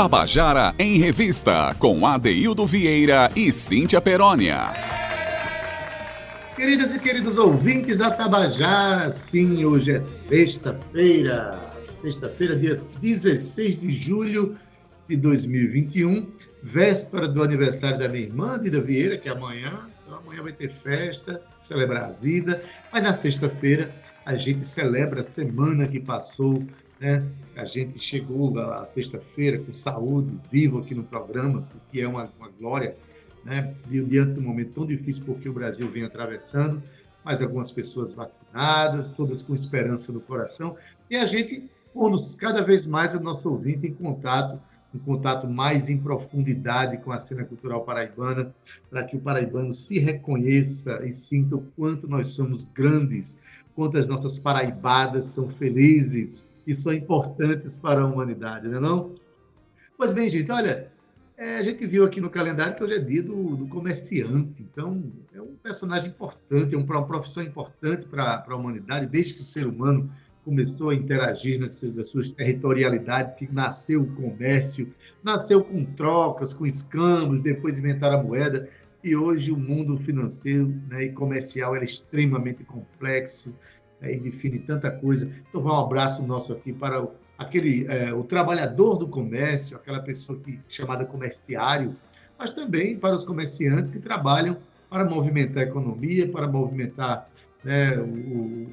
Tabajara em Revista, com Adeildo Vieira e Cíntia Perónia. Queridas e queridos ouvintes, a Tabajara, sim, hoje é sexta-feira, sexta-feira, dia 16 de julho de 2021, véspera do aniversário da minha irmã, Dida Vieira, que é amanhã, então amanhã vai ter festa, celebrar a vida, mas na sexta-feira a gente celebra a semana que passou, né? A gente chegou à sexta-feira com saúde, vivo aqui no programa, o que é uma, uma glória, né? Diante de um momento tão difícil porque o Brasil vem atravessando, mas algumas pessoas vacinadas, todas com esperança no coração, e a gente pondo cada vez mais o nosso ouvinte em contato, um contato mais em profundidade com a cena cultural paraibana, para que o paraibano se reconheça e sinta o quanto nós somos grandes, quanto as nossas paraibadas são felizes, e são importantes para a humanidade, não é não? Pois bem, gente, olha, é, a gente viu aqui no calendário que hoje é dia do, do comerciante, então é um personagem importante, é uma profissão importante para a humanidade, desde que o ser humano começou a interagir nessas, nas suas territorialidades, que nasceu o comércio, nasceu com trocas, com escambos, depois inventaram a moeda, e hoje o mundo financeiro né, e comercial é extremamente complexo, né, e define tanta coisa. Então, vai um abraço nosso aqui para o, aquele, é, o trabalhador do comércio, aquela pessoa que chamada comerciário, mas também para os comerciantes que trabalham para movimentar a economia, para movimentar né, o,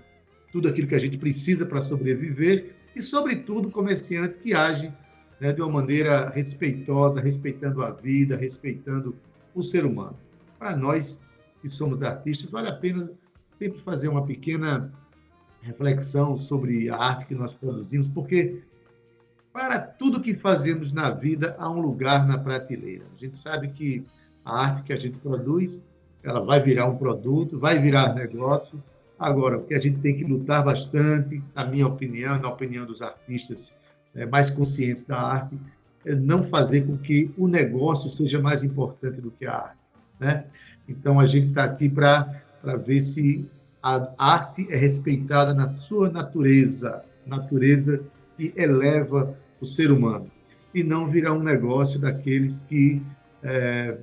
tudo aquilo que a gente precisa para sobreviver e, sobretudo, comerciantes que agem né, de uma maneira respeitosa, respeitando a vida, respeitando o ser humano. Para nós que somos artistas, vale a pena sempre fazer uma pequena reflexão sobre a arte que nós produzimos, porque para tudo que fazemos na vida há um lugar na prateleira. A gente sabe que a arte que a gente produz, ela vai virar um produto, vai virar negócio. Agora, o que a gente tem que lutar bastante, na minha opinião, na opinião dos artistas né, mais conscientes da arte, é não fazer com que o negócio seja mais importante do que a arte. Né? Então, a gente está aqui para ver se a arte é respeitada na sua natureza, natureza que eleva o ser humano, e não virar um negócio daqueles que é,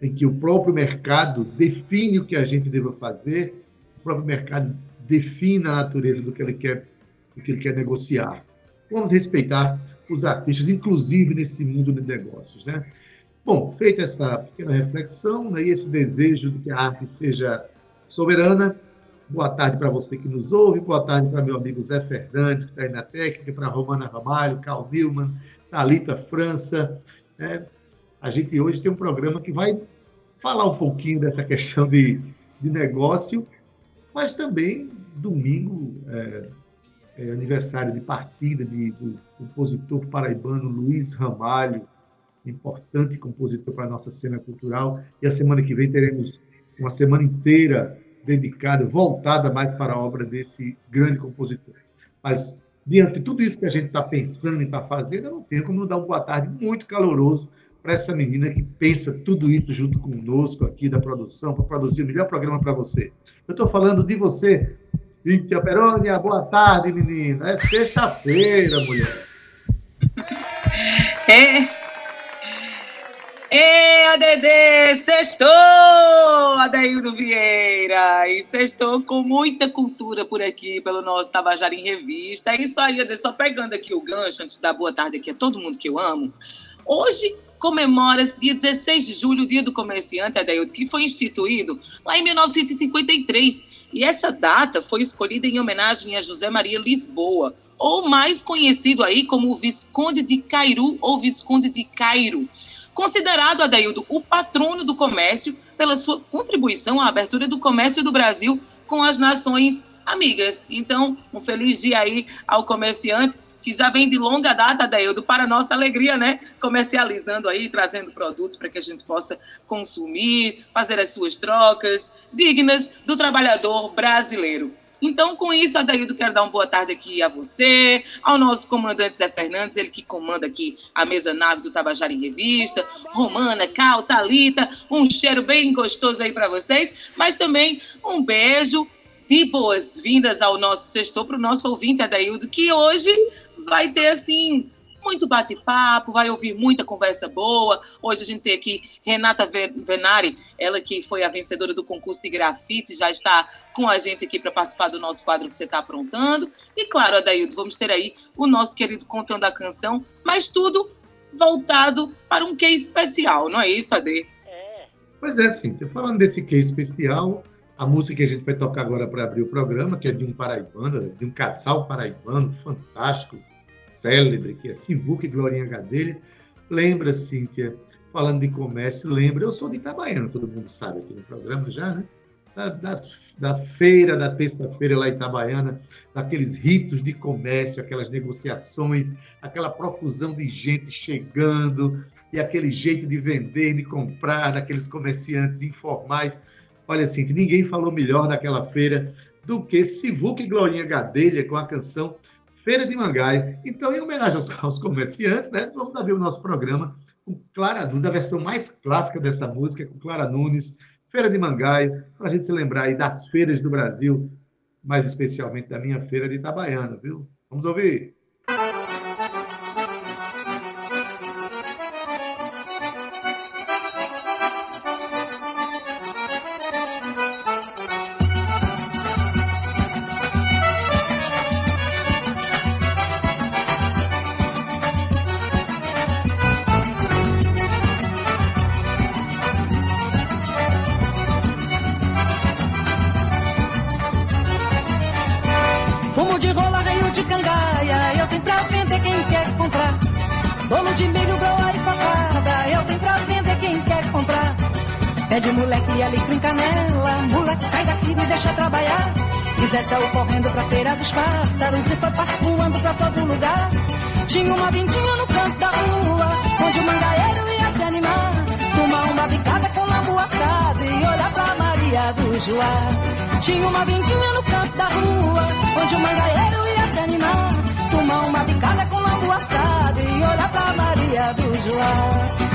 em que o próprio mercado define o que a gente deva fazer, o próprio mercado define a natureza do que ele quer, do que ele quer negociar. Vamos respeitar os artistas, inclusive nesse mundo de negócios, né? Bom, feita essa pequena reflexão né, e esse desejo de que a arte seja soberana, Boa tarde para você que nos ouve, boa tarde para meu amigo Zé Fernandes, que está aí na técnica, para Romana Ramalho, Carl Newman, Thalita França. É, a gente hoje tem um programa que vai falar um pouquinho dessa questão de, de negócio, mas também domingo é, é aniversário de partida de, do compositor paraibano Luiz Ramalho, importante compositor para a nossa cena cultural. E a semana que vem teremos uma semana inteira dedicada, voltada mais para a obra desse grande compositor. Mas, diante de tudo isso que a gente está pensando e está fazendo, eu não tenho como não dar um boa tarde muito caloroso para essa menina que pensa tudo isso junto conosco aqui da produção, para produzir o melhor programa para você. Eu estou falando de você, Cíntia Perônia. Boa tarde, menina. É sexta-feira, mulher. É. Ei, ADD, sextou, Adaildo Vieira, e sextou com muita cultura por aqui, pelo nosso Tabajara em Revista. É isso aí, ADD, só pegando aqui o gancho, antes dar boa tarde aqui a todo mundo que eu amo. Hoje comemora-se dia 16 de julho, Dia do Comerciante, Adaildo, que foi instituído lá em 1953. E essa data foi escolhida em homenagem a José Maria Lisboa, ou mais conhecido aí como Visconde de Cairu ou Visconde de Cairo considerado, Adaildo, o patrono do comércio pela sua contribuição à abertura do comércio do Brasil com as nações amigas. Então, um feliz dia aí ao comerciante que já vem de longa data, Adaildo, para nossa alegria, né? Comercializando aí, trazendo produtos para que a gente possa consumir, fazer as suas trocas dignas do trabalhador brasileiro. Então, com isso, Adaildo, quero dar uma boa tarde aqui a você, ao nosso comandante Zé Fernandes, ele que comanda aqui a mesa nave do Tabajara em Revista, Romana, Cal, Talita, um cheiro bem gostoso aí para vocês, mas também um beijo de boas-vindas ao nosso sextor, para o nosso ouvinte, Adaildo, que hoje vai ter, assim, muito bate-papo, vai ouvir muita conversa boa. Hoje a gente tem aqui Renata Venari, ela que foi a vencedora do concurso de grafite, já está com a gente aqui para participar do nosso quadro que você está aprontando. E claro, Adaildo, vamos ter aí o nosso querido Contando a Canção, mas tudo voltado para um case especial, não é isso, Ade? É. Pois é, Cíntia. Falando desse case especial, a música que a gente vai tocar agora para abrir o programa, que é de um paraibano, de um casal paraibano fantástico, célebre, que é Sivuca e Glorinha Gadelha. Lembra, Cíntia, falando de comércio, lembra, eu sou de Itabaiana, todo mundo sabe aqui no programa já, né? Da, da feira, da terça-feira lá em Itabaiana, daqueles ritos de comércio, aquelas negociações, aquela profusão de gente chegando, e aquele jeito de vender, de comprar, daqueles comerciantes informais. Olha, Cíntia, ninguém falou melhor naquela feira do que Sivuca e Glorinha Gadelha com a canção Feira de Mangai. Então, em homenagem aos, aos comerciantes, né, vamos abrir o nosso programa com Clara Nunes, a versão mais clássica dessa música, com Clara Nunes, Feira de Mangai, para a gente se lembrar aí das feiras do Brasil, mais especialmente da minha feira de Itabaiana, viu? Vamos ouvir. Tinha uma vindinha no canto da rua, onde o mangaeiro ia se animar. Tomar uma bicada com lambu assado e olhar pra Maria do Joá.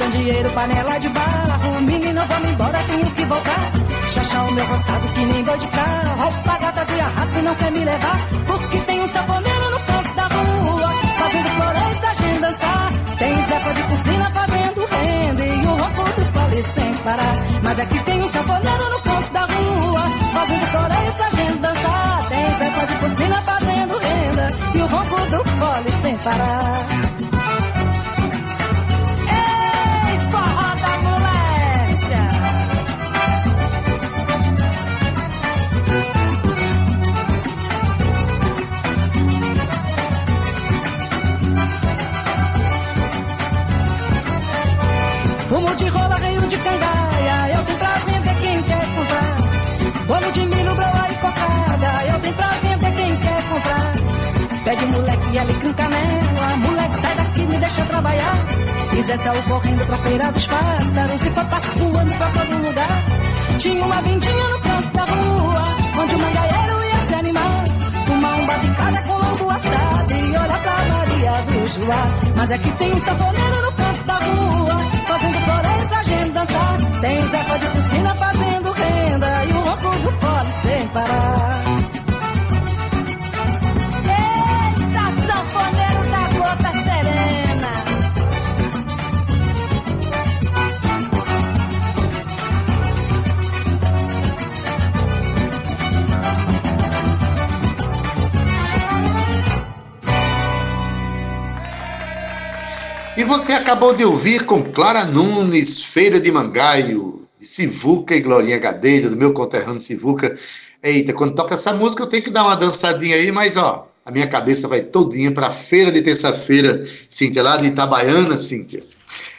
Candeeiro, panela de barro. Menino, vamos embora, tenho que voltar. Chachá o meu roçado que nem boi de carro. Roupa gata de arrasto e não quer me levar. Porque tem um saponeiro no canto da rua. Fazendo floreios pra gente dançar. Tem Zepa de piscina fazendo renda. E um ronco do pole sem parar. Mas aqui tem um saponeiro no canto da rua. Fazendo floreios pra gente dançar. Tem Zepa de piscina fazendo renda. E o ronco do pole sem parar. Bolo de milho, broa e cocada, eu tenho pra vender quem quer comprar. Pede moleque, alecrim, canela, moleque sai daqui, me deixa trabalhar. E Zé saiu correndo pra feira dos pássaros e foi pascoando pra todo lugar. Tinha uma vindinha no canto da rua, onde o mangaeiro ia se animar. Uma umba picada com lambu assado e olha pra Maria do Joá. Mas é que tem um saponeiro no canto da rua, fazendo floreio pra gente dançar. Tem Zé de piscina fazendo parar. Eita, sanfoneiro da gota serena. E você acabou de ouvir com Clara Nunes, Feira de Mangaio, Sivuca e Glorinha Gadelha, do meu conterrâneo Sivuca. Eita, quando toca essa música eu tenho que dar uma dançadinha aí, mas ó, a minha cabeça vai todinha para a feira de terça-feira, Cíntia, lá de Itabaiana, Cíntia.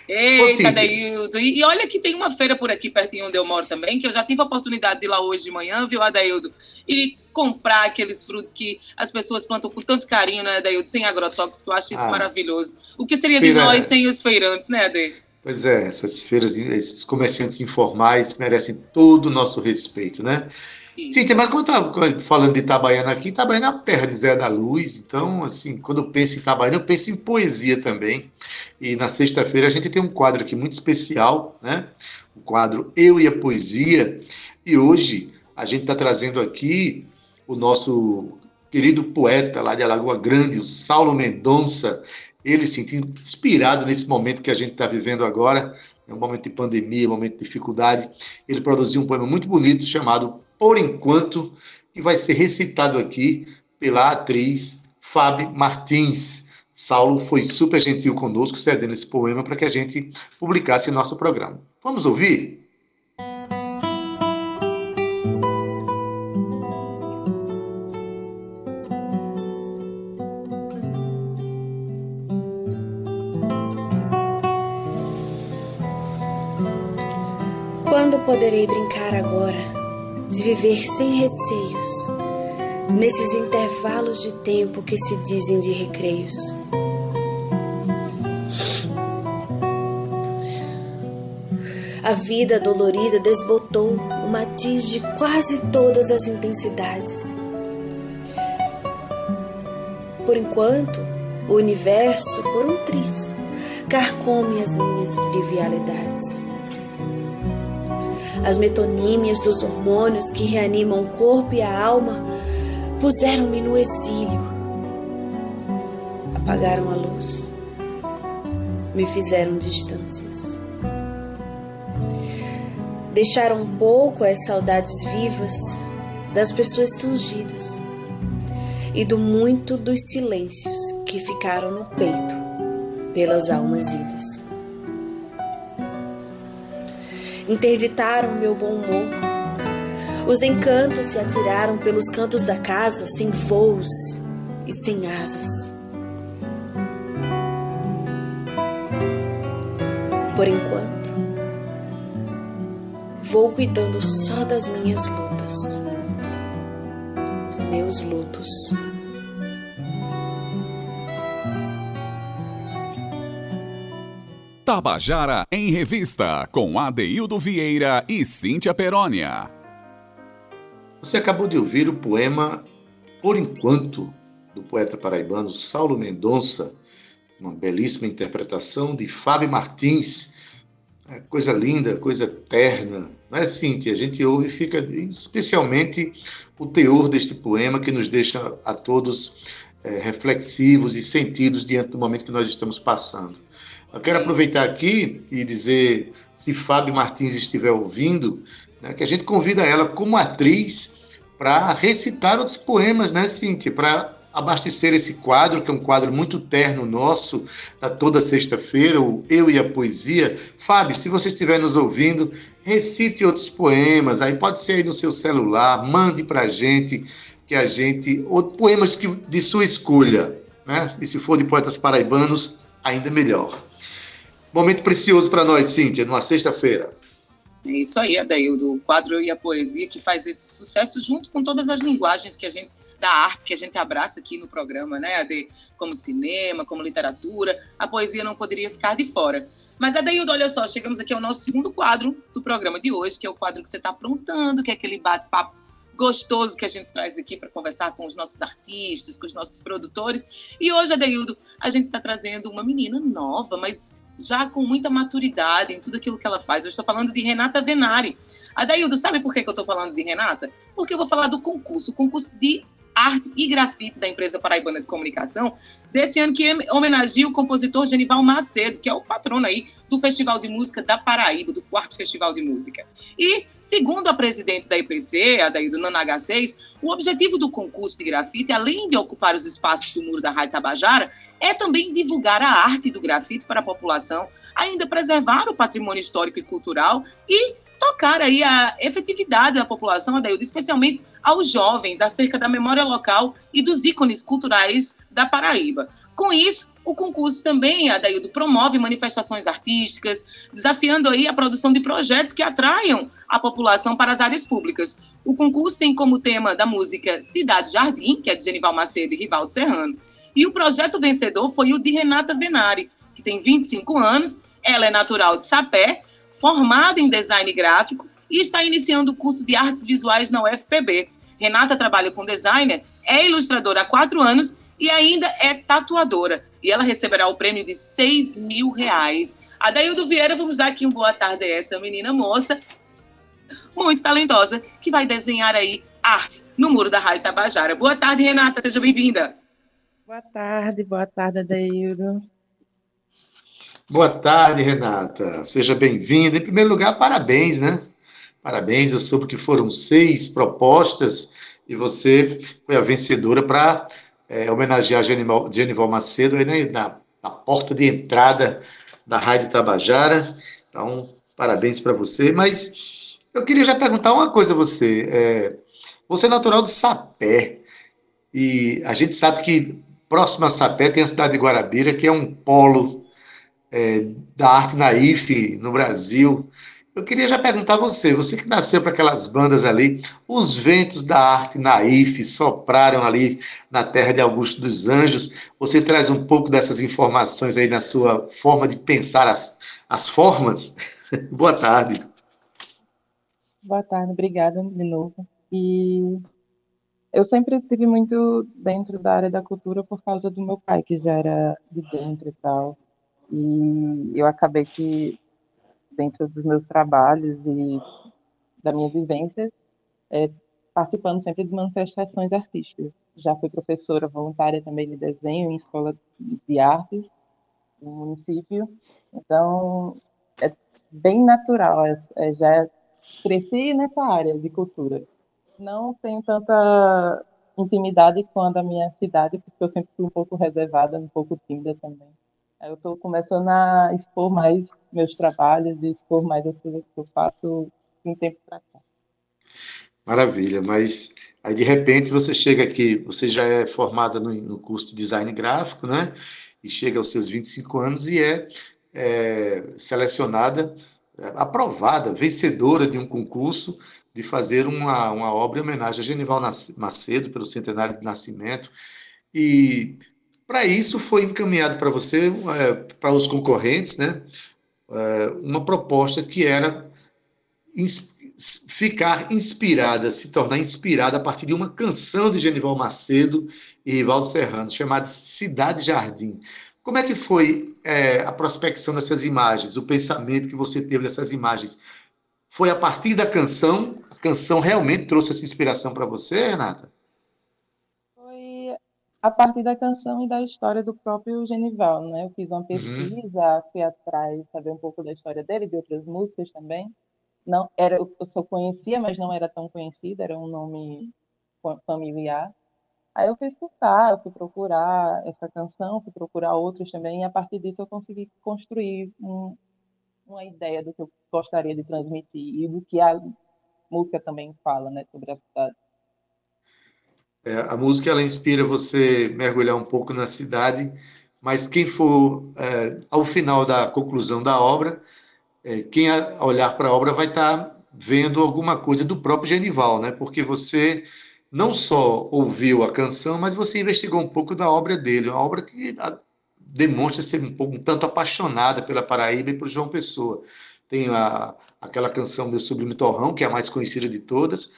Eita, Adaildo. E, e olha que tem uma feira por aqui pertinho onde eu moro também, que eu já tive a oportunidade de ir lá hoje de manhã, viu, Adaildo? E comprar aqueles frutos que as pessoas plantam com tanto carinho, né, Adaildo? Sem agrotóxicos, eu acho isso ah, maravilhoso. O que seria feira... de nós sem os feirantes, né, Adaildo? Pois é, essas feiras, esses comerciantes informais merecem todo o nosso respeito, né? Sim, mas quando eu falando de Itabaiana aqui, Itabaiana é a terra de Zé da Luz, então, assim, quando eu penso em Itabaiana, eu penso em poesia também. E na sexta-feira a gente tem um quadro aqui muito especial, né? O quadro Eu e a Poesia. E hoje a gente está trazendo aqui o nosso querido poeta lá de Alagoa Grande, o Saulo Mendonça. Ele se sentindo inspirado nesse momento que a gente está vivendo agora, é um momento de pandemia, um momento de dificuldade. Ele produziu um poema muito bonito chamado por enquanto, que vai ser recitado aqui pela atriz Fábio Martins. Saulo foi super gentil conosco, cedendo esse poema para que a gente publicasse em nosso programa. Vamos ouvir? Quando poderei brincar agora? De viver sem receios, nesses intervalos de tempo que se dizem de recreios. A vida dolorida desbotou o matiz de quase todas as intensidades. Por enquanto, o universo, por um triz, carcome as minhas trivialidades as metonímias dos hormônios que reanimam o corpo e a alma puseram-me no exílio. Apagaram a luz, me fizeram distâncias. Deixaram um pouco as saudades vivas das pessoas tangidas e do muito dos silêncios que ficaram no peito pelas almas idas interditaram meu bom humor. Os encantos se atiraram pelos cantos da casa sem voos e sem asas. Por enquanto, vou cuidando só das minhas lutas, os meus lutos. Tabajara em Revista, com Adeildo Vieira e Cíntia Perónia. Você acabou de ouvir o poema Por Enquanto, do poeta paraibano Saulo Mendonça, uma belíssima interpretação de Fábio Martins. É coisa linda, coisa terna, não é, Cíntia? A gente ouve e fica, especialmente o teor deste poema que nos deixa a todos é, reflexivos e sentidos diante do momento que nós estamos passando. Eu quero aproveitar aqui e dizer, se Fábio Martins estiver ouvindo, né, que a gente convida ela como atriz para recitar outros poemas, né, Cíntia? Para abastecer esse quadro, que é um quadro muito terno nosso, da toda sexta-feira, o Eu e a Poesia. Fábio, se você estiver nos ouvindo, recite outros poemas, aí pode ser aí no seu celular, mande para a gente, que a gente. Ou poemas que, de sua escolha, né? E se for de poetas paraibanos, ainda melhor. Momento precioso para nós, Cíntia, numa sexta-feira. É isso aí, Adaildo, o quadro e a poesia que faz esse sucesso junto com todas as linguagens que a gente, da arte que a gente abraça aqui no programa, né, Ade? Como cinema, como literatura, a poesia não poderia ficar de fora. Mas, Adaildo, olha só, chegamos aqui ao nosso segundo quadro do programa de hoje, que é o quadro que você está aprontando, que é aquele bate-papo gostoso que a gente traz aqui para conversar com os nossos artistas, com os nossos produtores. E hoje, Adaildo, a gente está trazendo uma menina nova, mas já com muita maturidade em tudo aquilo que ela faz. Eu estou falando de Renata Venari. Adaildo, sabe por que eu estou falando de Renata? Porque eu vou falar do concurso, o concurso de arte e grafite da empresa Paraibana de Comunicação, desse ano que homenageia o compositor Genival Macedo, que é o patrono aí do Festival de Música da Paraíba, do quarto Festival de Música. E, segundo a presidente da IPC, a daí do Nana H6, o objetivo do concurso de grafite, além de ocupar os espaços do muro da Rádio Tabajara, é também divulgar a arte do grafite para a população, ainda preservar o patrimônio histórico e cultural e tocar aí a efetividade da população, Adaildo, especialmente aos jovens, acerca da memória local e dos ícones culturais da Paraíba. Com isso, o concurso também, Adaildo, promove manifestações artísticas, desafiando aí a produção de projetos que atraiam a população para as áreas públicas. O concurso tem como tema da música Cidade Jardim, que é de Genival Macedo e Rivaldo Serrano. E o projeto vencedor foi o de Renata Venari, que tem 25 anos, ela é natural de Sapé, formada em design gráfico e está iniciando o curso de artes visuais na UFPB. Renata trabalha com designer, é ilustradora há quatro anos e ainda é tatuadora. E ela receberá o prêmio de 6 mil reais. Adaildo Vieira, vamos dar aqui um boa tarde a essa menina moça, muito talentosa, que vai desenhar aí arte no muro da Rádio Tabajara. Boa tarde, Renata, seja bem-vinda. Boa tarde, boa tarde, Adaildo. Boa tarde, Renata. Seja bem-vinda. Em primeiro lugar, parabéns, né? Parabéns, eu soube que foram seis propostas e você foi a vencedora para é, homenagear Genival, Genival Macedo aí né, na, na, porta de entrada da Rádio Tabajara. Então, parabéns para você. Mas eu queria já perguntar uma coisa a você. É, você é natural de Sapé. E a gente sabe que próximo a Sapé tem a cidade de Guarabira, que é um polo é, da arte naif no Brasil. Eu queria já perguntar a você, você que nasceu para aquelas bandas ali, os ventos da arte naif sopraram ali na terra de Augusto dos Anjos. Você traz um pouco dessas informações aí na sua forma de pensar as, as formas? Boa tarde. Boa tarde, obrigada de novo. E eu sempre estive muito dentro da área da cultura por causa do meu pai, que já era de dentro e tal. E eu acabei que dentro dos meus trabalhos e das minhas vivências, é, participando sempre de manifestações artísticas. Já fui professora voluntária também de desenho em escola de artes no município, então é bem natural, é, é, já cresci nessa área de cultura. Não tenho tanta intimidade quanto a minha cidade, porque eu sempre fui um pouco reservada, um pouco tímida também. Eu estou começando a expor mais meus trabalhos e expor mais as coisas que eu faço em tempo para cá. Maravilha, mas aí de repente você chega aqui, você já é formada no, no curso de design gráfico, né? E chega aos seus 25 anos e é, é selecionada, é, aprovada, vencedora de um concurso de fazer uma, uma obra em homenagem a Genival Macedo pelo centenário de nascimento. E para isso, foi encaminhado para você, é, para os concorrentes, né, é, uma proposta que era ins ficar inspirada, se tornar inspirada a partir de uma canção de Genival Macedo e Rivaldo Serrano, chamada Cidade Jardim. Como é que foi é, a prospecção dessas imagens, o pensamento que você teve dessas imagens? Foi a partir da canção? A canção realmente trouxe essa inspiração para você, Renata? A partir da canção e da história do próprio Genival, né? Eu fiz uma uhum. pesquisa, uhum. fui atrás, saber um pouco da história dele, de outras músicas também. Não era, eu só conhecia, mas não era tão conhecida, era um nome familiar. Aí eu fui escutar, eu fui procurar essa canção, fui procurar outros também, e a partir disso eu consegui construir um, uma ideia do que eu gostaria de transmitir e do que a música também fala, né, sobre a cidade. É, a música ela inspira você mergulhar um pouco na cidade, mas quem for é, ao final da conclusão da obra, é, quem olhar para a obra vai estar tá vendo alguma coisa do próprio Genival, né? Porque você não só ouviu a canção, mas você investigou um pouco da obra dele, uma obra que demonstra ser um, pouco, um tanto apaixonada pela Paraíba e por João Pessoa. Tem a, aquela canção Meu Sublime Torrão, que é a mais conhecida de todas,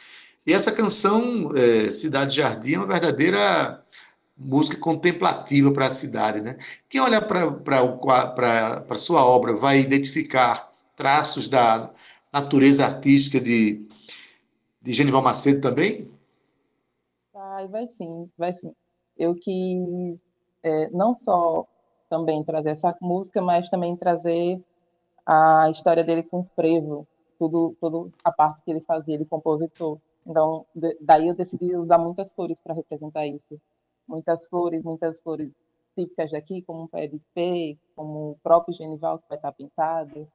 e essa canção, é, Cidade Jardim, é uma verdadeira música contemplativa para a cidade. Né? Quem olha para a sua obra vai identificar traços da natureza artística de, de Genival Macedo também? Vai, vai sim, vai sim. Eu quis é, não só também trazer essa música, mas também trazer a história dele com o frevo, tudo, toda a parte que ele fazia, ele compositor. Então, daí eu decidi usar muitas cores para representar isso. Muitas flores, muitas flores típicas daqui, como um pé de pé, como o próprio genival que vai estar pintado.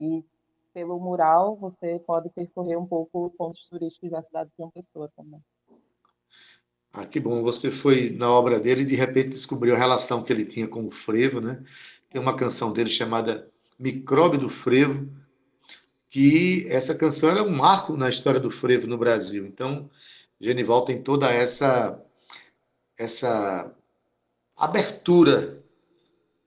E pelo mural você pode percorrer um pouco os pontos turísticos da cidade de uma pessoa também. Ah, que bom. Você foi na obra dele e de repente descobriu a relação que ele tinha com o frevo, né? Tem uma canção dele chamada Micróbio do Frevo, que essa canção é um marco na história do frevo no Brasil. Então, Genival tem toda essa essa abertura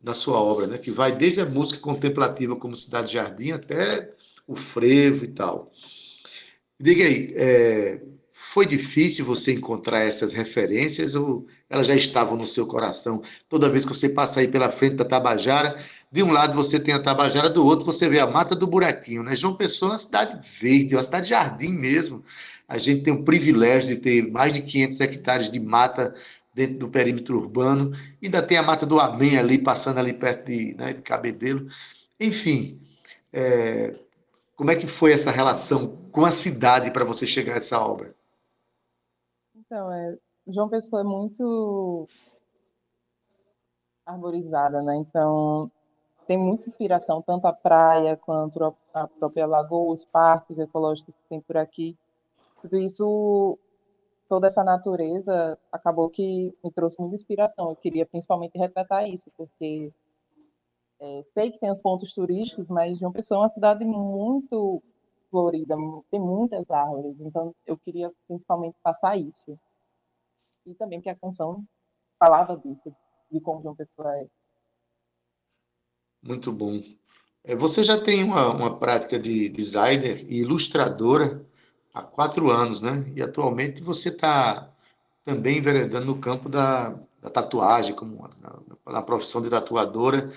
na sua obra, né? Que vai desde a música contemplativa como Cidade Jardim até o frevo e tal. Diga aí, é, foi difícil você encontrar essas referências ou elas já estavam no seu coração? Toda vez que você passa aí pela frente da Tabajara, de um lado você tem a Tabajara, do outro você vê a Mata do Buraquinho, né? João Pessoa é uma cidade verde, uma cidade jardim mesmo. A gente tem o privilégio de ter mais de 500 hectares de mata dentro do perímetro urbano. Ainda tem a Mata do Amém ali, passando ali perto de, né, de Cabedelo. Enfim, é, como é que foi essa relação com a cidade para você chegar a essa obra? Então, é, João Pessoa é muito arborizada, né? Então, tem muita inspiração, tanto a praia quanto a própria lagoa, os parques ecológicos que tem por aqui. Tudo isso, toda essa natureza, acabou que me trouxe muita inspiração. Eu queria principalmente retratar isso, porque é, sei que tem os pontos turísticos, mas João Pessoa é uma cidade muito florida, tem muitas árvores, então eu queria principalmente passar isso. E também que a canção falava disso, de como João Pessoa é. Muito bom. É, você já tem uma, uma prática de designer e ilustradora há quatro anos, né? E atualmente você está também enveredando no campo da, da tatuagem, como na, na, profissão de tatuadora.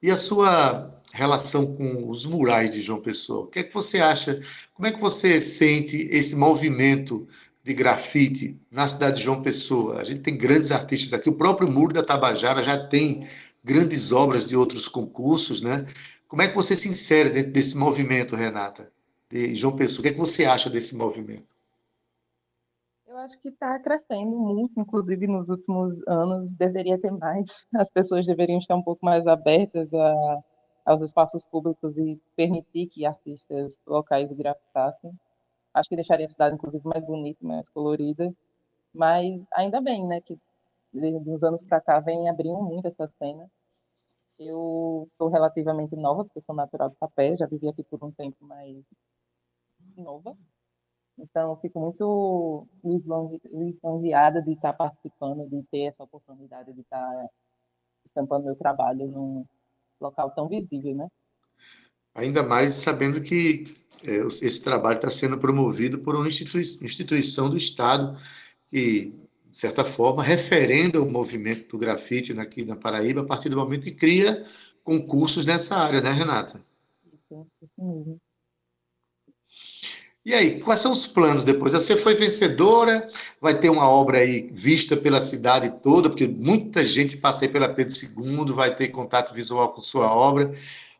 E a sua relação com os murais de João Pessoa. O que é que você acha? Como é que você sente esse movimento de grafite na cidade de João Pessoa? A gente tem grandes artistas aqui. O próprio Muro da Tabajara já tem grandes obras de outros concursos, né? Como é que você se insere dentro desse movimento, Renata, de João Pessoa? O que é que você acha desse movimento? Eu acho que está crescendo muito, inclusive nos últimos anos deveria ter mais. As pessoas deveriam estar um pouco mais abertas a aos espaços públicos e permitir que artistas locais grafitassem. Acho que deixaria a cidade, inclusive, mais bonita, mais colorida. Mas ainda bem, né, que de uns anos para cá vem abrindo muito essa cena. Eu sou relativamente nova, porque sou natural do Tapé, já vivi aqui por um tempo mais nova. Então, fico muito lisonjeada de estar participando, de ter essa oportunidade de estar estampando meu trabalho num, local tão visível, né? Ainda mais sabendo que é, esse trabalho está sendo promovido por uma institui instituição do Estado que, de certa forma, referenda o movimento do grafite aqui na Paraíba a partir do momento que cria concursos nessa área, né, Renata? Isso, isso mesmo. E aí, quais são os planos depois? Você foi vencedora, vai ter uma obra aí vista pela cidade toda, porque muita gente passa aí pela Pedro II, vai ter contato visual com sua obra,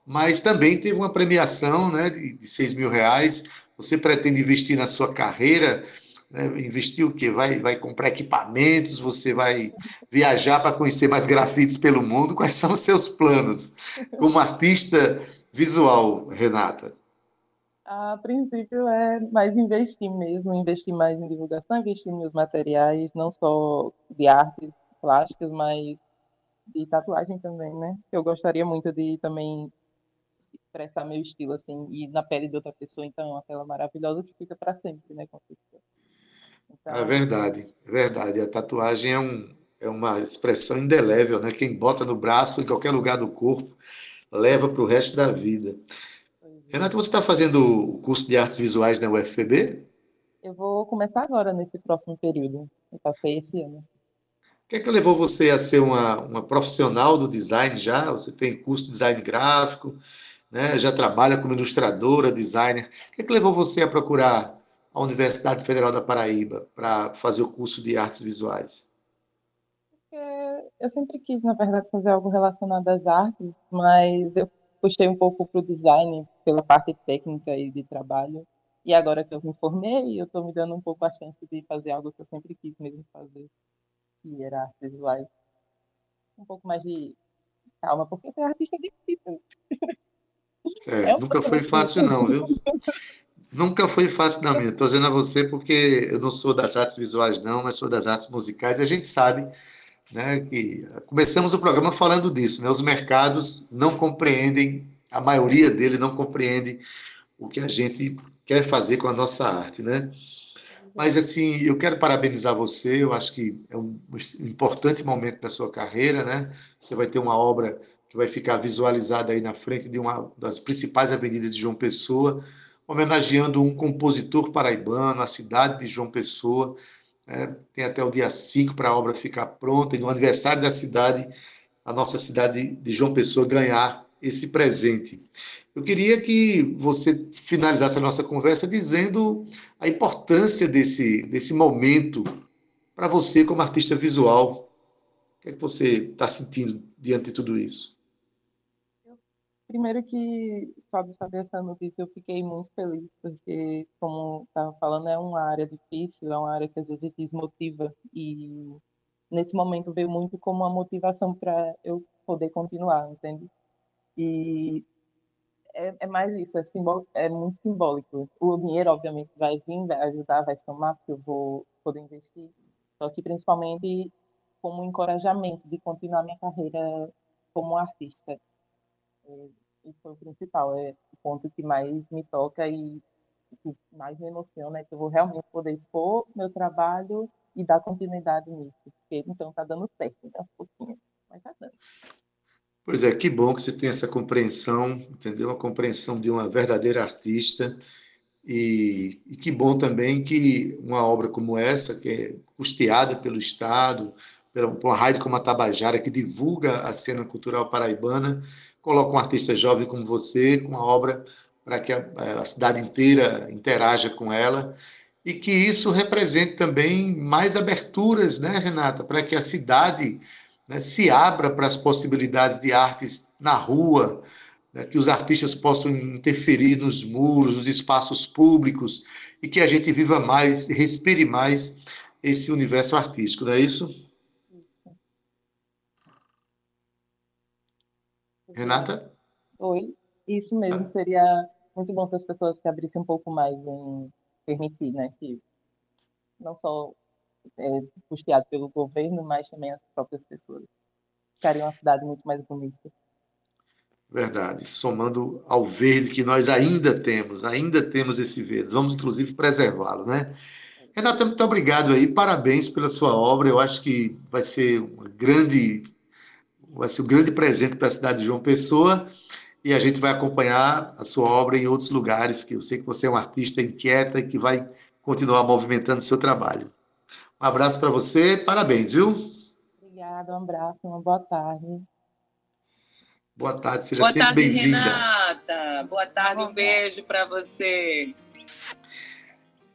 mas também teve uma premiação né, de, de 6 mil reais. Você pretende investir na sua carreira? Né, investir o quê? Vai, vai comprar equipamentos? Você vai viajar para conhecer mais grafites pelo mundo? Quais são os seus planos como artista visual, Renata? A princípio é mais investir mesmo, investir mais em divulgação, investir meus materiais, não só de artes plásticas, mas de tatuagem também, né? Eu gostaria muito de também expressar meu estilo assim e na pele de outra pessoa, então aquela maravilhosa que fica para sempre, né, com Então... É verdade, é verdade. A tatuagem é um é uma expressão indelével, né? Quem bota no braço em qualquer lugar do corpo leva para o resto da vida. Renata, você está fazendo o curso de artes visuais na UFPB? Eu vou começar agora, nesse próximo período. Eu passei esse ano. O que é que levou você a ser uma, uma profissional do design já? Você tem curso de design gráfico, né? já trabalha como ilustradora, designer. O que é que levou você a procurar a Universidade Federal da Paraíba para fazer o curso de artes visuais? eu sempre quis, na verdade, fazer algo relacionado às artes, mas eu puxei um pouco para o design, pela parte técnica e de trabalho. E agora que eu me formei, eu estou me dando um pouco a chance de fazer algo que eu sempre quis mesmo fazer, que era artes visuais. Um pouco mais de calma, porque ser artista é difícil. É, é nunca foi fácil não, viu? Nunca foi fácil na minha. Estou dizendo a você porque eu não sou das artes visuais, não, mas sou das artes musicais. E a gente sabe né, que começamos o programa falando disso. Né? Os mercados não compreendem, a maioria deles não compreende o que a gente quer fazer com a nossa arte. Né? Mas, assim, eu quero parabenizar você. Eu acho que é um importante momento da sua carreira. Né? Você vai ter uma obra que vai ficar visualizada aí na frente de uma das principais avenidas de João Pessoa homenageando um compositor paraibano, a cidade de João Pessoa. Né? Tem até o dia 5 para a obra ficar pronta, e no aniversário da cidade, a nossa cidade de João Pessoa ganhar esse presente. Eu queria que você finalizasse a nossa conversa dizendo a importância desse, desse momento para você como artista visual. O que, é que você está sentindo diante de tudo isso? Primeiro que de saber essa notícia eu fiquei muito feliz, porque, como estava falando, é uma área difícil, é uma área que às vezes desmotiva, e nesse momento veio muito como uma motivação para eu poder continuar, entende? E é, é mais isso, é, simbol, é muito simbólico. O dinheiro, obviamente, vai vir, vai ajudar, vai somar, porque eu vou poder investir, só que principalmente como um encorajamento de continuar minha carreira como artista. Isso foi o principal, é o ponto que mais me toca e que mais me emociona é que eu vou realmente poder expor meu trabalho e dar continuidade nisso, porque então está dando certo, né? Um pouquinho, mas está dando. Pois é, que bom que você tem essa compreensão, entendeu? A compreensão de uma verdadeira artista. E, e, que bom também que uma obra como essa, que é custeada pelo Estado, por uma rádio como a Tabajara, que divulga a cena cultural paraibana, coloca um artista jovem como você com uma obra para que a, a, cidade inteira interaja com ela. E que isso represente também mais aberturas, né, Renata, para que a cidade né, se abra para as possibilidades de artes na rua, né, que os artistas possam interferir nos muros, nos espaços públicos e que a gente viva mais, respire mais esse universo artístico, não é isso? Renata? Oi, isso mesmo. Ah. Seria muito bom se as pessoas se abrissem um pouco mais em permitir, né? Que não só é custeado pelo governo, mas também as próprias pessoas. Ficaria uma cidade muito mais bonita. Verdade. Somando ao verde que nós ainda temos, ainda temos esse verde. Vamos, inclusive, preservá-lo, né? Renata, muito obrigado aí. Parabéns pela sua obra. Eu acho que vai ser uma grande vai ser um grande presente para a cidade de João Pessoa e a gente vai acompanhar a sua obra em outros lugares, que eu sei que você é um artista inquieta e que vai continuar movimentando seu trabalho. Um abraço para você, parabéns, viu? Obrigada, um abraço, uma boa tarde. Boa tarde, seja boa sempre bem-vinda. Renata. Boa tarde, um beijo para você.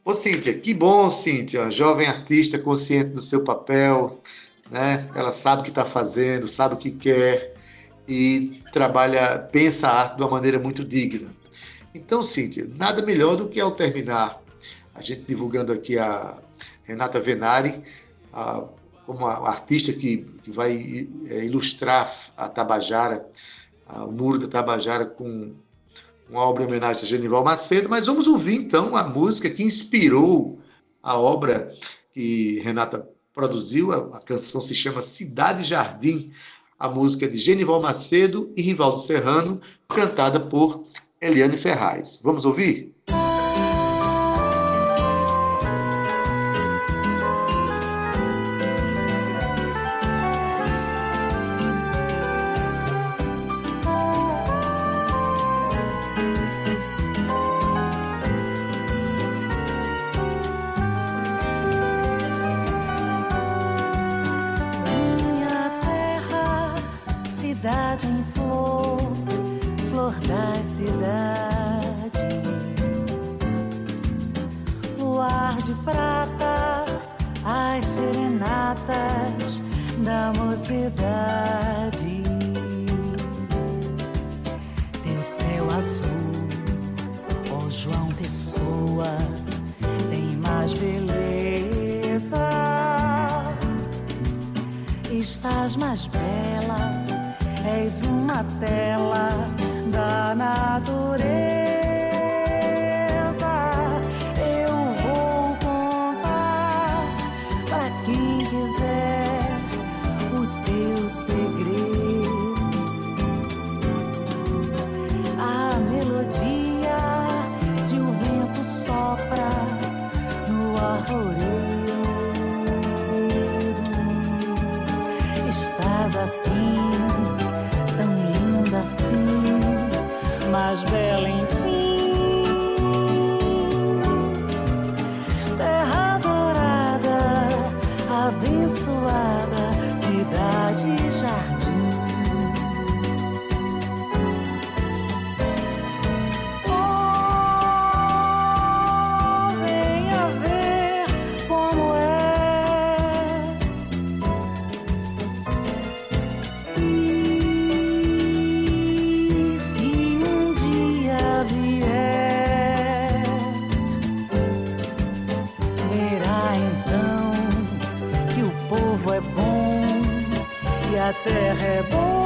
Ô, Cíntia, que bom, Cíntia, jovem artista consciente do seu papel, né? Ela sabe o que está fazendo, sabe o que quer e trabalha, pensa a arte de uma maneira muito digna. Então, Cíntia, nada melhor do que ao terminar a gente divulgando aqui a Renata Venari, a, como a, artista que, que vai é, ilustrar a Tabajara, a, o muro da Tabajara com uma obra em homenagem a Genival Macedo, mas vamos ouvir então a música que inspirou a obra que Renata produziu. A, canção se chama Cidade Jardim. A música é de Genival Macedo e Rivaldo Serrano, cantada por Eliane Ferraz. Vamos ouvir? terre est beau.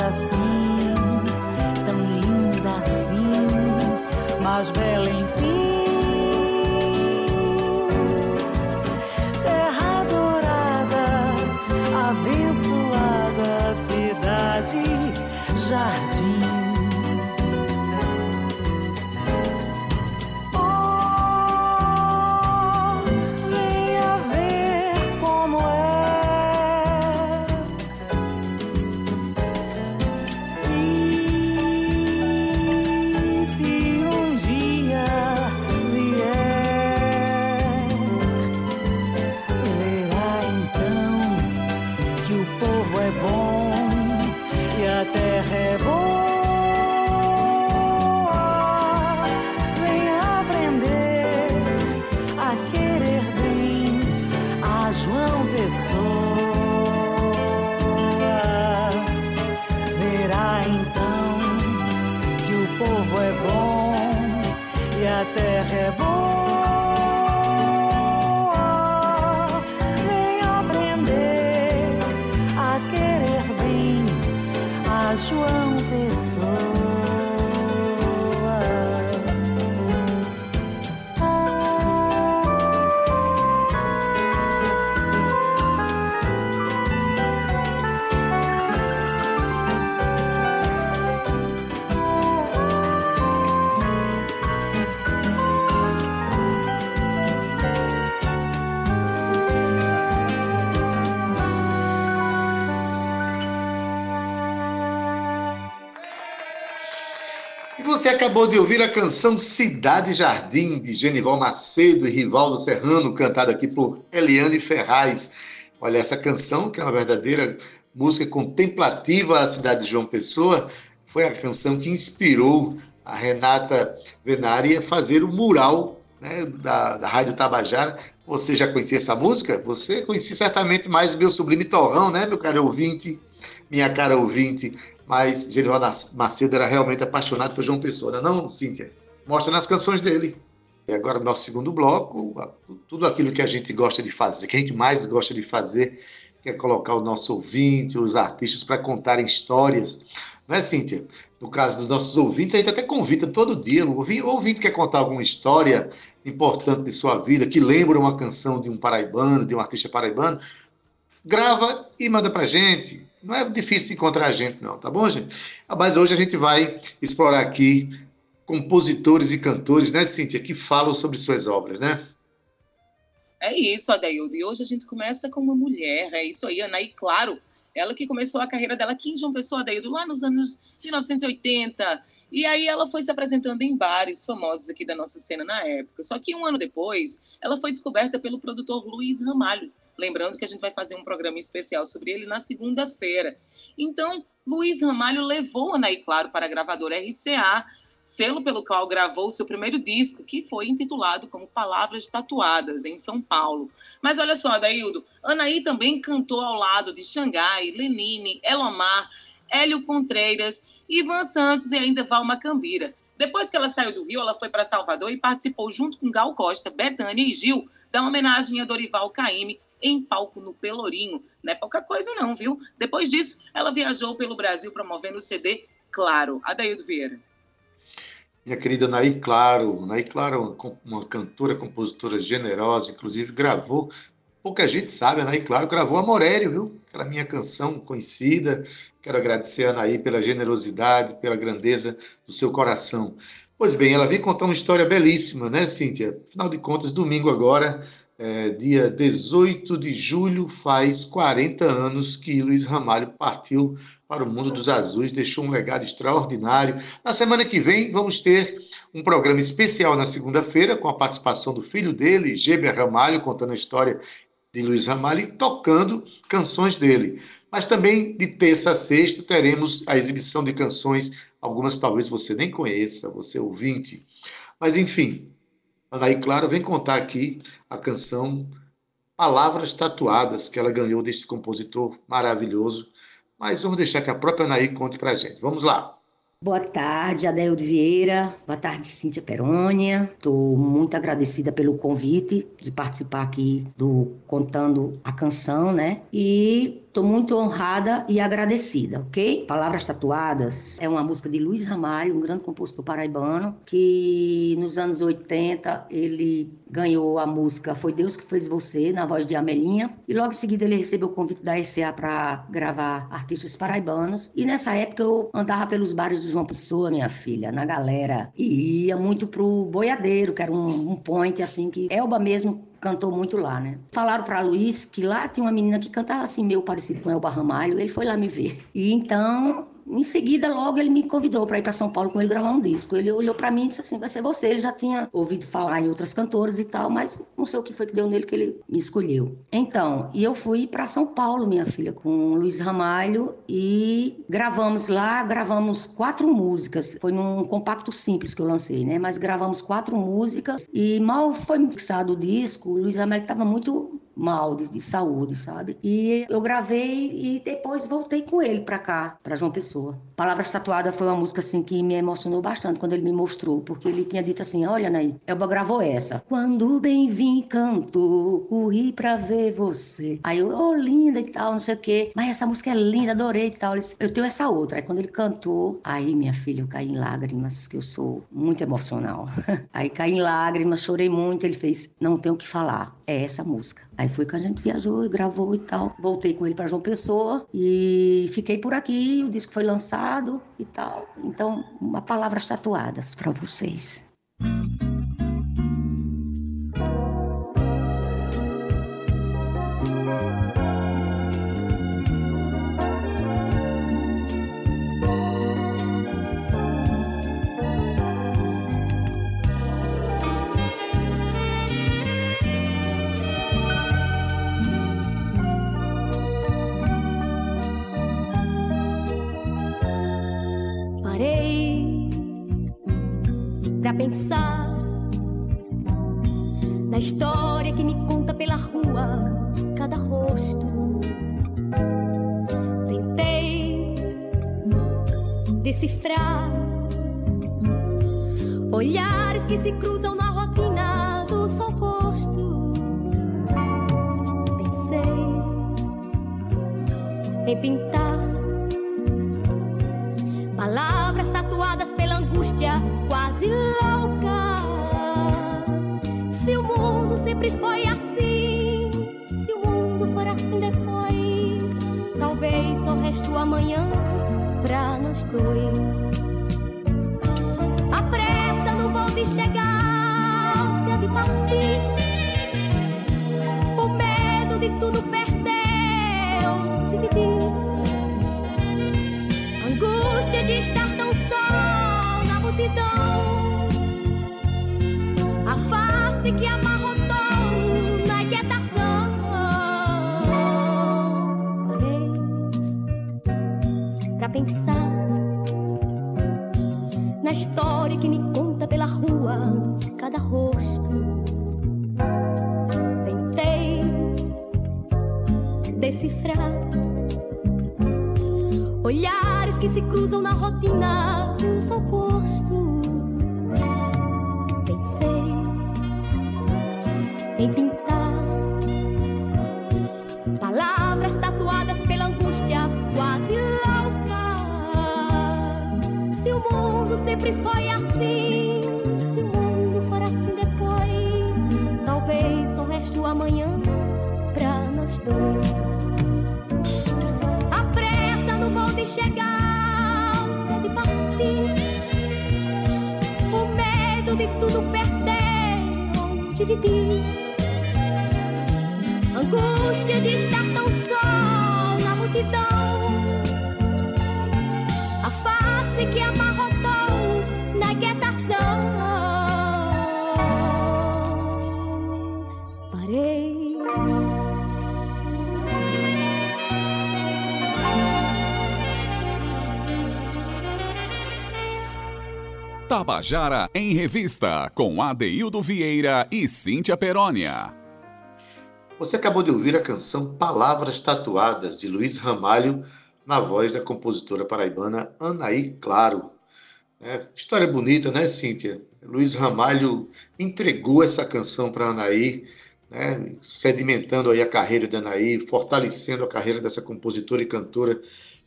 assim, tão linda assim, mas bela em Você acabou de ouvir a canção Cidade Jardim, de Genival Macedo e Rivaldo Serrano, cantada aqui por Eliane Ferraz. Olha, essa canção, que é uma verdadeira música contemplativa à cidade de João Pessoa, foi a canção que inspirou a Renata Venari a fazer o mural né, da, da Rádio Tabajara. Você já conhecia essa música? Você conhecia certamente mais meu sublime torrão, né, meu caro ouvinte? Minha cara ouvinte, mas Genival Macedo era realmente apaixonado por João Pessoa, não, é não Cíntia? Mostra nas canções dele. E agora, nosso segundo bloco, tudo aquilo que a gente gosta de fazer, que a gente mais gosta de fazer, que é colocar o nosso ouvinte, os artistas, para contarem histórias. Não é, Cíntia? no caso dos nossos ouvintes, a gente até convida todo dia. O ouvinte quer contar alguma história importante de sua vida, que lembra uma canção de um paraibano, de um artista paraibano, grava e manda pra gente. Não é difícil encontrar a gente, não, tá bom, gente? Mas hoje a gente vai explorar aqui compositores e cantores, né, Cíntia, que falam sobre suas obras, né? É isso, Adeildo. E hoje a gente começa com uma mulher, é isso aí, Anaí Claro, ela que começou a carreira dela aqui em João Pessoa, Adeildo, lá nos anos 1980. E aí ela foi se apresentando em bares famosos aqui da nossa cena na época. Só que um ano depois, ela foi descoberta pelo produtor Luiz Ramalho. Lembrando que a gente vai fazer um programa especial sobre ele na segunda-feira. Então, Luiz Ramalho levou Anaí Claro para a gravadora RCA, selo pelo qual gravou seu primeiro disco, que foi intitulado como Palavras Tatuadas, em São Paulo. Mas olha só, Daildo, Anaí também cantou ao lado de Xangai, Lenine, Elomar, Hélio Contreiras, Ivan Santos e ainda Valma Cambira. Depois que ela saiu do Rio, ela foi para Salvador e participou junto com Gal Costa, Betânia e Gil da homenagem a Dorival Caymmi em palco no Pelourinho. Não é pouca coisa não, viu? Depois disso, ela viajou pelo Brasil promovendo o CD Claro. Adaildo Vieira minha querida Naí Claro. Naí Claro é uma cantora, compositora generosa, inclusive gravou, pouca gente sabe, a Naí Claro gravou Amorério, viu? Aquela minha canção conhecida. Quero agradecer a Naí pela generosidade, pela grandeza do seu coração. Pois bem, ela veio contar uma história belíssima, né, Cíntia? Afinal de contas, domingo agora, é, dia 18 de julho, faz 40 anos que Luiz Ramalho partiu para o mundo dos azuis, deixou um legado extraordinário. Na semana que vem, vamos ter um programa especial na segunda-feira, com a participação do filho dele, Geber Ramalho, contando a história de Luiz Ramalho e tocando canções dele. Mas também de terça a sexta teremos a exibição de canções, algumas talvez você nem conheça, você ouvinte. Mas enfim, Anaí Claro vem contar aqui a canção Palavras Tatuadas, que ela ganhou deste compositor maravilhoso. Mas vamos deixar que a própria Anaí conte pra gente. Vamos lá. Boa tarde, Adeldo Vieira. Boa tarde, Cíntia Perônia. Estou muito agradecida pelo convite de participar aqui do Contando a Canção, né? E Estou muito honrada e agradecida, ok? Palavras Tatuadas é uma música de Luiz Ramalho, um grande compositor paraibano, que nos anos 80 ele ganhou a música Foi Deus que Fez Você, na voz de Amelinha, e logo em seguida ele recebeu o convite da ECA para gravar artistas paraibanos. E nessa época eu andava pelos bares de João Pessoa, minha filha, na galera, e ia muito pro Boiadeiro, que era um, um point assim que Elba mesmo cantou muito lá, né? Falaram para Luiz que lá tinha uma menina que cantava assim, meio parecido com Elba Ramalho, ele foi lá me ver. E então em seguida, logo ele me convidou para ir para São Paulo com ele gravar um disco. Ele olhou para mim e disse assim: vai ser você. Ele já tinha ouvido falar em outras cantoras e tal, mas não sei o que foi que deu nele que ele me escolheu. Então, e eu fui para São Paulo, minha filha, com o Luiz Ramalho e gravamos lá, gravamos quatro músicas. Foi num compacto simples que eu lancei, né? Mas gravamos quatro músicas e mal foi mixado o disco, o Luiz Ramalho estava muito mal de, de, saúde, sabe? E eu gravei e depois voltei com ele para cá, para João Pessoa. Palavras Tatuadas foi uma música assim que me emocionou bastante quando ele me mostrou, porque ele tinha dito assim: "Olha, Ney, Elba gravou essa. Quando bem vim cantou, corri para ver você". Aí eu, oh, linda e tal, não sei o quê. Mas essa música é linda, adorei e tal. Disse, eu tenho essa outra. Aí quando ele cantou, aí minha filha, eu caí em lágrimas, que eu sou muito emocional. aí caí em lágrimas, chorei muito, ele fez: "Não tenho o que falar, é essa música". Aí foi que a gente viajou e gravou e tal. Voltei com ele para João Pessoa e fiquei por aqui. O disco foi lançado e tal. Então, uma palavras tatuadas para vocês. Decifrar olhares que se cruzam na rotina do sol posto. Pensei em pintar palavras angústia quase louca. Se o mundo sempre foi assim, se o mundo for assim depois, talvez só reste o amanhã dois. A pressa no voo de chegar, se é de partir, o medo de tudo perdeu, dividir. Angústia de estar tão só na multidão. A face que amarrotou tudo perder ou dividir. Angústia de estar tão só na multidão. Tabajara em Revista, com Adeildo Vieira e Cíntia Perónia. Você acabou de ouvir a canção Palavras Tatuadas, de Luiz Ramalho, na voz da compositora paraibana Anaí Claro. É, história bonita, né, Cíntia? Luiz Ramalho entregou essa canção para Anaí, né, sedimentando aí a carreira da Anaí, fortalecendo a carreira dessa compositora e cantora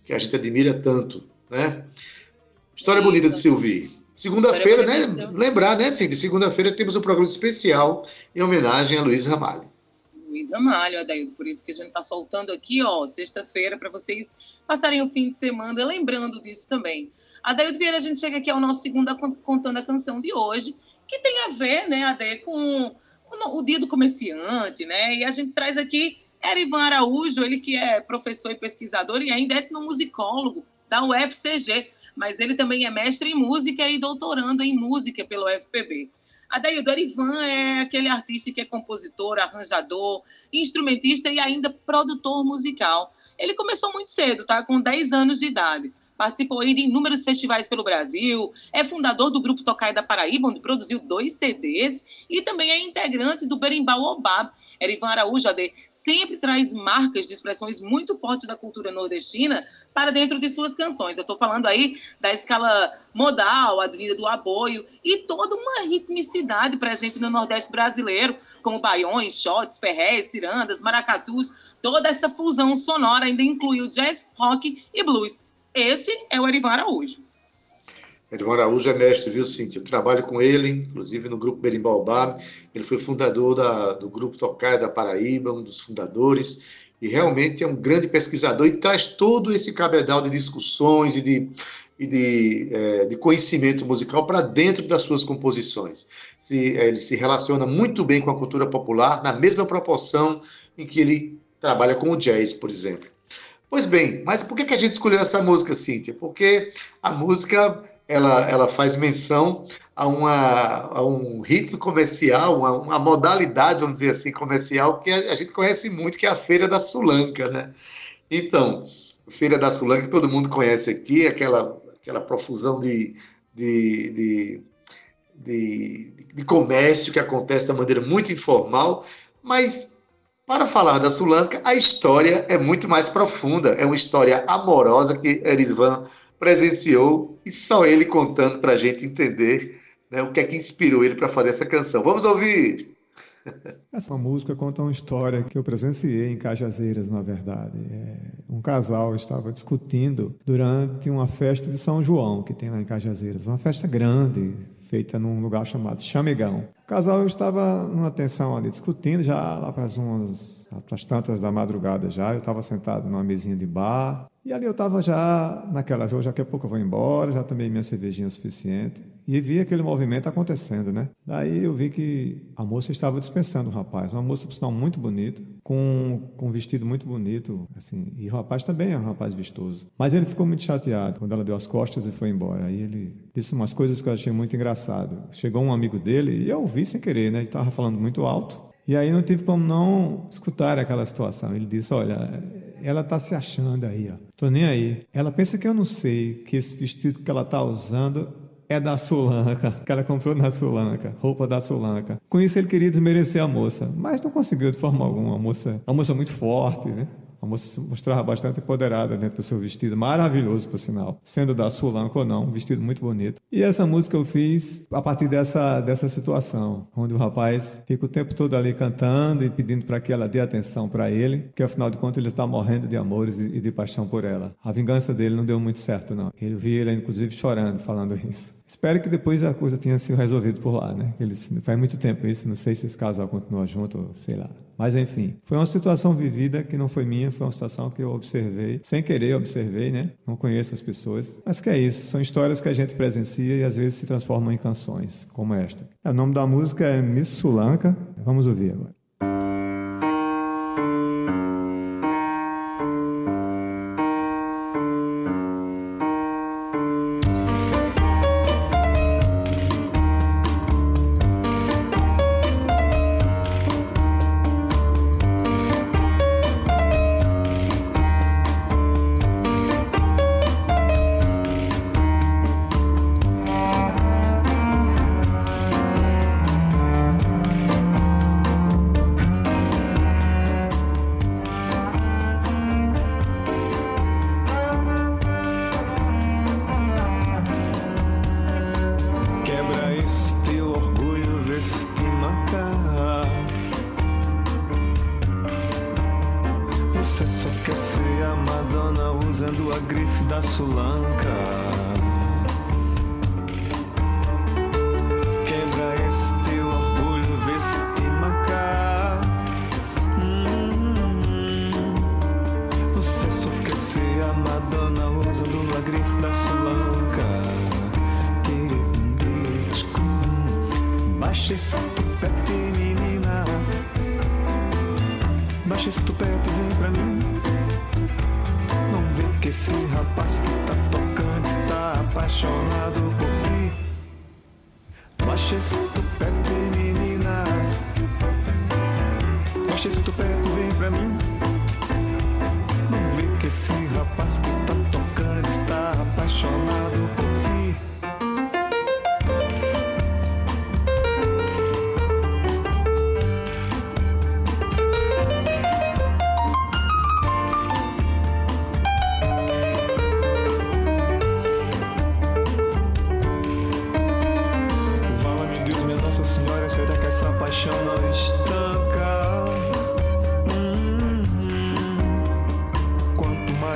que a gente admira tanto, né? História Isso. bonita de se ouvir. Segunda-feira, né? Lembrar, né, Cíntia? Segunda-feira temos um programa especial em homenagem a Luiz Ramalho. Luiz Amalho, Adaildo, por isso que a gente está soltando aqui, ó, sexta-feira, para vocês passarem o fim de semana lembrando disso também. Adaildo Vieira, a gente chega aqui ao nosso segunda con- contando a canção de hoje, que tem a ver, né, Ade, com o dia do comerciante, né? E a gente traz aqui Erivan Araújo, ele que é professor e pesquisador e ainda é etnomusicólogo da UFCG, mas ele também é mestre em música e doutorando em música pelo UFPB. Adaildo Erivan é aquele artista que é compositor, arranjador, instrumentista e ainda produtor musical. Ele começou muito cedo, tá? Com 10 anos de idade. Participou de inúmeros festivais pelo Brasil, é fundador do grupo Tocai da Paraíba, onde produziu dois CDs, e também é integrante do Berimbau Obab. Erivan Araújo, AD, sempre traz marcas de expressões muito fortes da cultura nordestina para dentro de suas canções. Eu estou falando aí da escala modal, a trilha do aboio e toda uma ritmicidade presente no Nordeste brasileiro, como baiões, shots, perrés, cirandas, maracatus. Toda essa fusão sonora ainda incluiu jazz, rock e blues. Esse é o Erivan Araújo. Edmar Araújo é mestre, viu, Cíntia? Eu trabalho com ele, inclusive no grupo Berimbau Bab. Ele foi fundador da- do grupo Tocaia da Paraíba, um dos fundadores, e realmente é um grande pesquisador e traz todo esse cabedal de discussões e de, e de, eh, de conhecimento musical para dentro das suas composições. Se, eh, ele se relaciona muito bem com a cultura popular, na mesma proporção em que ele trabalha com o jazz, por exemplo. Pois bem, mas por que, a gente escolheu essa música, Cíntia? Porque a música ela, ela faz menção a, uma, a um rito comercial, uma, uma modalidade, vamos dizer assim, comercial, que a, a gente conhece muito, que é a Feira da Sulanca, né? Então, Feira da Sulanca, todo mundo conhece aqui, aquela, aquela profusão de, de, de, de, de comércio que acontece de maneira muito informal, mas para falar da Sulanca, a história é muito mais profunda, é uma história amorosa que Erisvan presenciou e só ele contando para a gente entender né, o que é que inspirou ele para fazer essa canção. Vamos ouvir! Essa música conta uma história que eu presenciei em Cajazeiras, na verdade. É, um casal estava discutindo durante uma festa de São João, que tem lá em Cajazeiras. Uma festa grande, feita num lugar chamado Chamegão. O casal estava numa tensão ali discutindo, já lá para as umas às tantas da madrugada já, eu estava sentado numa mesinha de bar, e ali eu estava já naquela, já daqui a pouco eu vou embora, já tomei minha cervejinha suficiente, e vi aquele movimento acontecendo, né? Daí eu vi que a moça estava dispensando o rapaz, uma moça, por sinal, muito bonita, com, com um vestido muito bonito, assim, e o rapaz também é um rapaz vistoso. Mas ele ficou muito chateado quando ela deu as costas e foi embora. Aí ele disse umas coisas que eu achei muito engraçado. Chegou um amigo dele, e eu ouvi sem querer, né? Ele estava falando muito alto, e aí não tive como não escutar aquela situação. Ele disse: Olha, ela está se achando aí, ó. Tô nem aí. Ela pensa que eu não sei que esse vestido que ela está usando é da Sulanca, que ela comprou na Sulanca, roupa da Sulanca. Com isso ele queria desmerecer a moça, mas não conseguiu de forma alguma. A moça, a moça muito forte, né? A moça se mostrava bastante empoderada dentro do seu vestido, maravilhoso por sinal, sendo da Sulanca ou não, um vestido muito bonito. E essa música eu fiz a partir dessa, dessa situação, onde o rapaz fica o tempo todo ali cantando e pedindo para que ela dê atenção para ele, porque afinal de contas ele está morrendo de amores e de paixão por ela. A vingança dele não deu muito certo, não. Eu vi ele, inclusive, chorando, falando isso. Espero que depois a coisa tenha sido resolvida por lá, né? Eles, faz muito tempo isso, não sei se esse casal continua junto, sei lá. Mas enfim, foi uma situação vivida que não foi minha, foi uma situação que eu observei, sem querer observei, né? Não conheço as pessoas, mas que é isso, são histórias que a gente presencia e às vezes se transformam em canções, como esta. O nome da música é Miss Sulanca, vamos ouvir agora.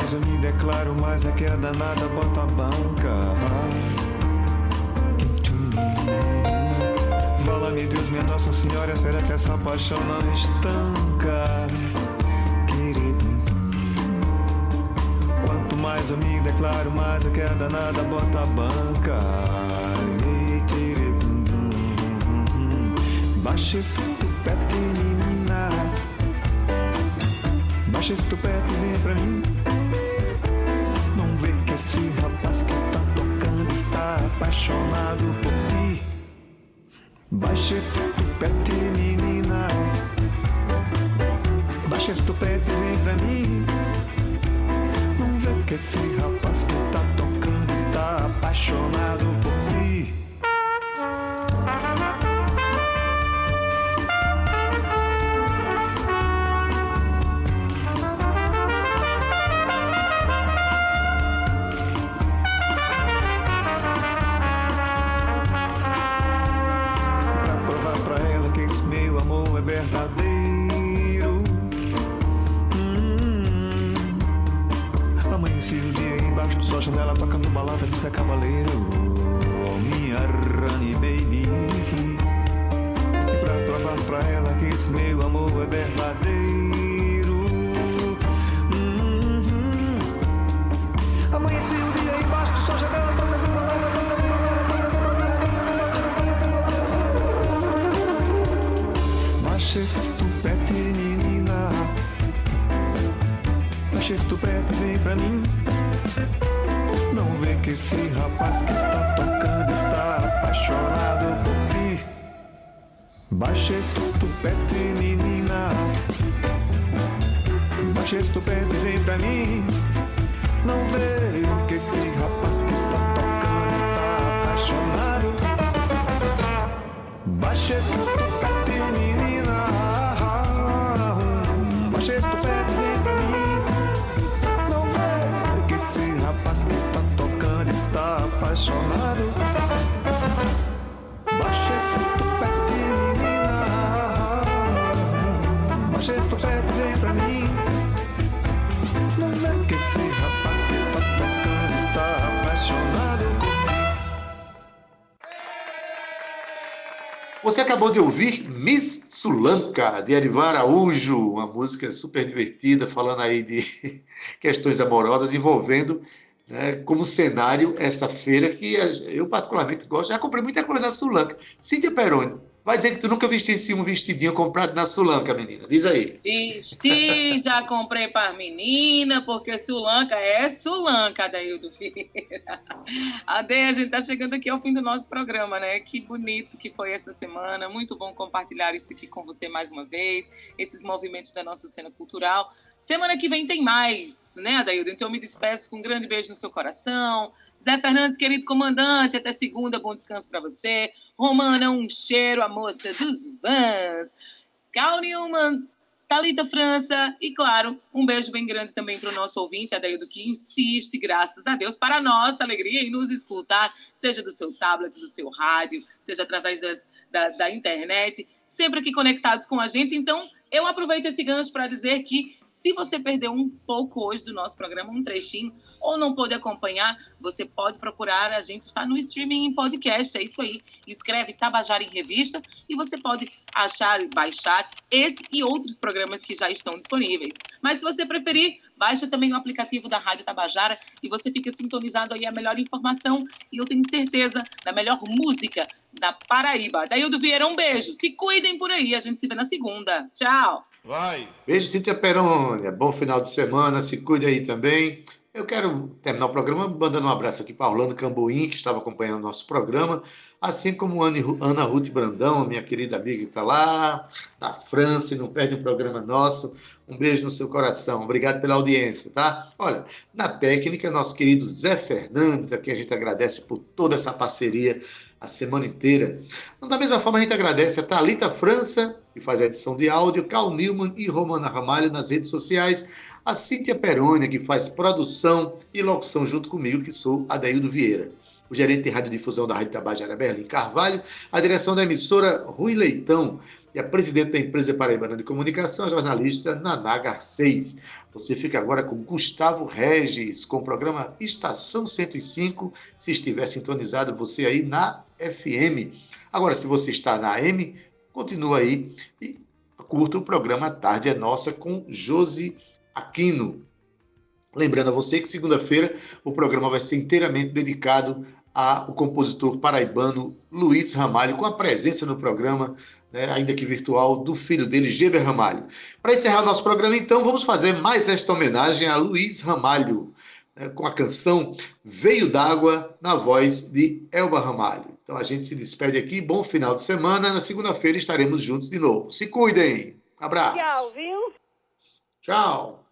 mas eu me declaro mais é aquela é danada bota a banca. Fala-me Deus, minha Nossa Senhora, será que essa paixão não estanca? Quanto mais eu me declaro, mais é aquela é danada bota a banca. Baixa esse tupete, menina. Baixa esse tupete, vem pra mim. Esse rapaz que tá tocando está apaixonado por ti. Baixa esse tupete, menina. Baixa esse tupete, vem pra mim. Não vê que esse rapaz que tá tocando está apaixonado por ti. Esse rapaz que tá tocando está apaixonado por ti. Baixa esse tupete, menina. Baixa esse tupete, vem pra mim. Não vê que esse rapaz que tá tocando está apaixonado. Baixa esse tupete, menina. Apaixonado. Baixa esse tupete, menina. Baixa esse tupete, vem pra mim. Não vê que esse rapaz que tá tocando está apaixonado. Você acabou de ouvir Miss Sulanka, de Arivar Araújo, uma música super divertida, falando aí de questões amorosas, envolvendo né, como cenário essa feira que eu particularmente gosto. Já comprei muita coisa na Sulanka. Cíntia Peroni, vai dizer que tu nunca vestisse um vestidinho comprado na Sulanka, menina. Diz aí. Vesti, já comprei para menina, porque Sulanca é Sulanca, Adaildo Vieira. Ade, a gente tá chegando aqui ao fim do nosso programa, né? Que bonito que foi essa semana. Muito bom compartilhar isso aqui com você mais uma vez, esses movimentos da nossa cena cultural. Semana que vem tem mais, né, Adaildo? Então eu me despeço com um grande beijo no seu coração. Zé Fernandes, querido comandante, até segunda, bom descanso para você. Romana, um cheiro, a moça dos vans. Cal Newman, Thalita França e, claro, um beijo bem grande também para o nosso ouvinte, Adaildo, que insiste, graças a Deus, para a nossa alegria em nos escutar, seja do seu tablet, do seu rádio, seja através das, da, da internet, sempre aqui conectados com a gente. Então, eu aproveito esse gancho para dizer que se você perdeu um pouco hoje do nosso programa, um trechinho, ou não pôde acompanhar, você pode procurar. A gente está no streaming em podcast, é isso aí. Escreve Tabajara em Revista e você pode achar baixar esse e outros programas que já estão disponíveis. Mas se você preferir, baixa também o aplicativo da Rádio Tabajara e você fica sintonizado aí a melhor informação e eu tenho certeza da melhor música da Paraíba. Daildo Vieira, um beijo. Se cuidem por aí, a gente se vê na segunda. Tchau. Vai. Beijo, Cíntia Perônia. Bom final de semana. Se cuide aí também. Eu quero terminar o programa mandando um abraço aqui para Orlando Cambuim, que estava acompanhando o nosso programa, assim como Ana Ruth Brandão, minha querida amiga que está lá, da França, e não perde um programa nosso. Um beijo no seu coração. Obrigado pela audiência, tá? Olha, na técnica, nosso querido Zé Fernandes, a quem a gente agradece por toda essa parceria a semana inteira. Então, da mesma forma, a gente agradece a Thalita França, que faz a edição de áudio, Cal Newman e Romana Ramalho nas redes sociais, a Cíntia Perônia, que faz produção e locução junto comigo, que sou Adaildo Vieira. O gerente de radiodifusão da Rádio Tabajara, Berlim Carvalho, a direção da emissora Rui Leitão e a presidente da empresa Paraibana de Comunicação, a jornalista Naná Garcês. Você fica agora com Gustavo Regis, com o programa Estação 105, se estiver sintonizado você aí na FM. Agora, se você está na AM, continua aí e curta o programa Tarde é Nossa com Josi Aquino. Lembrando a você que segunda-feira o programa vai ser inteiramente dedicado ao compositor paraibano Luiz Ramalho, com a presença no programa, né, ainda que virtual, do filho dele, Geber Ramalho. Para encerrar o nosso programa, então, vamos fazer mais esta homenagem a Luiz Ramalho, né, com a canção Veio d'Água, na voz de Elba Ramalho. Então a gente se despede aqui, bom final de semana. Na segunda-feira estaremos juntos de novo. Se cuidem. Abraço. Tchau, viu? Tchau.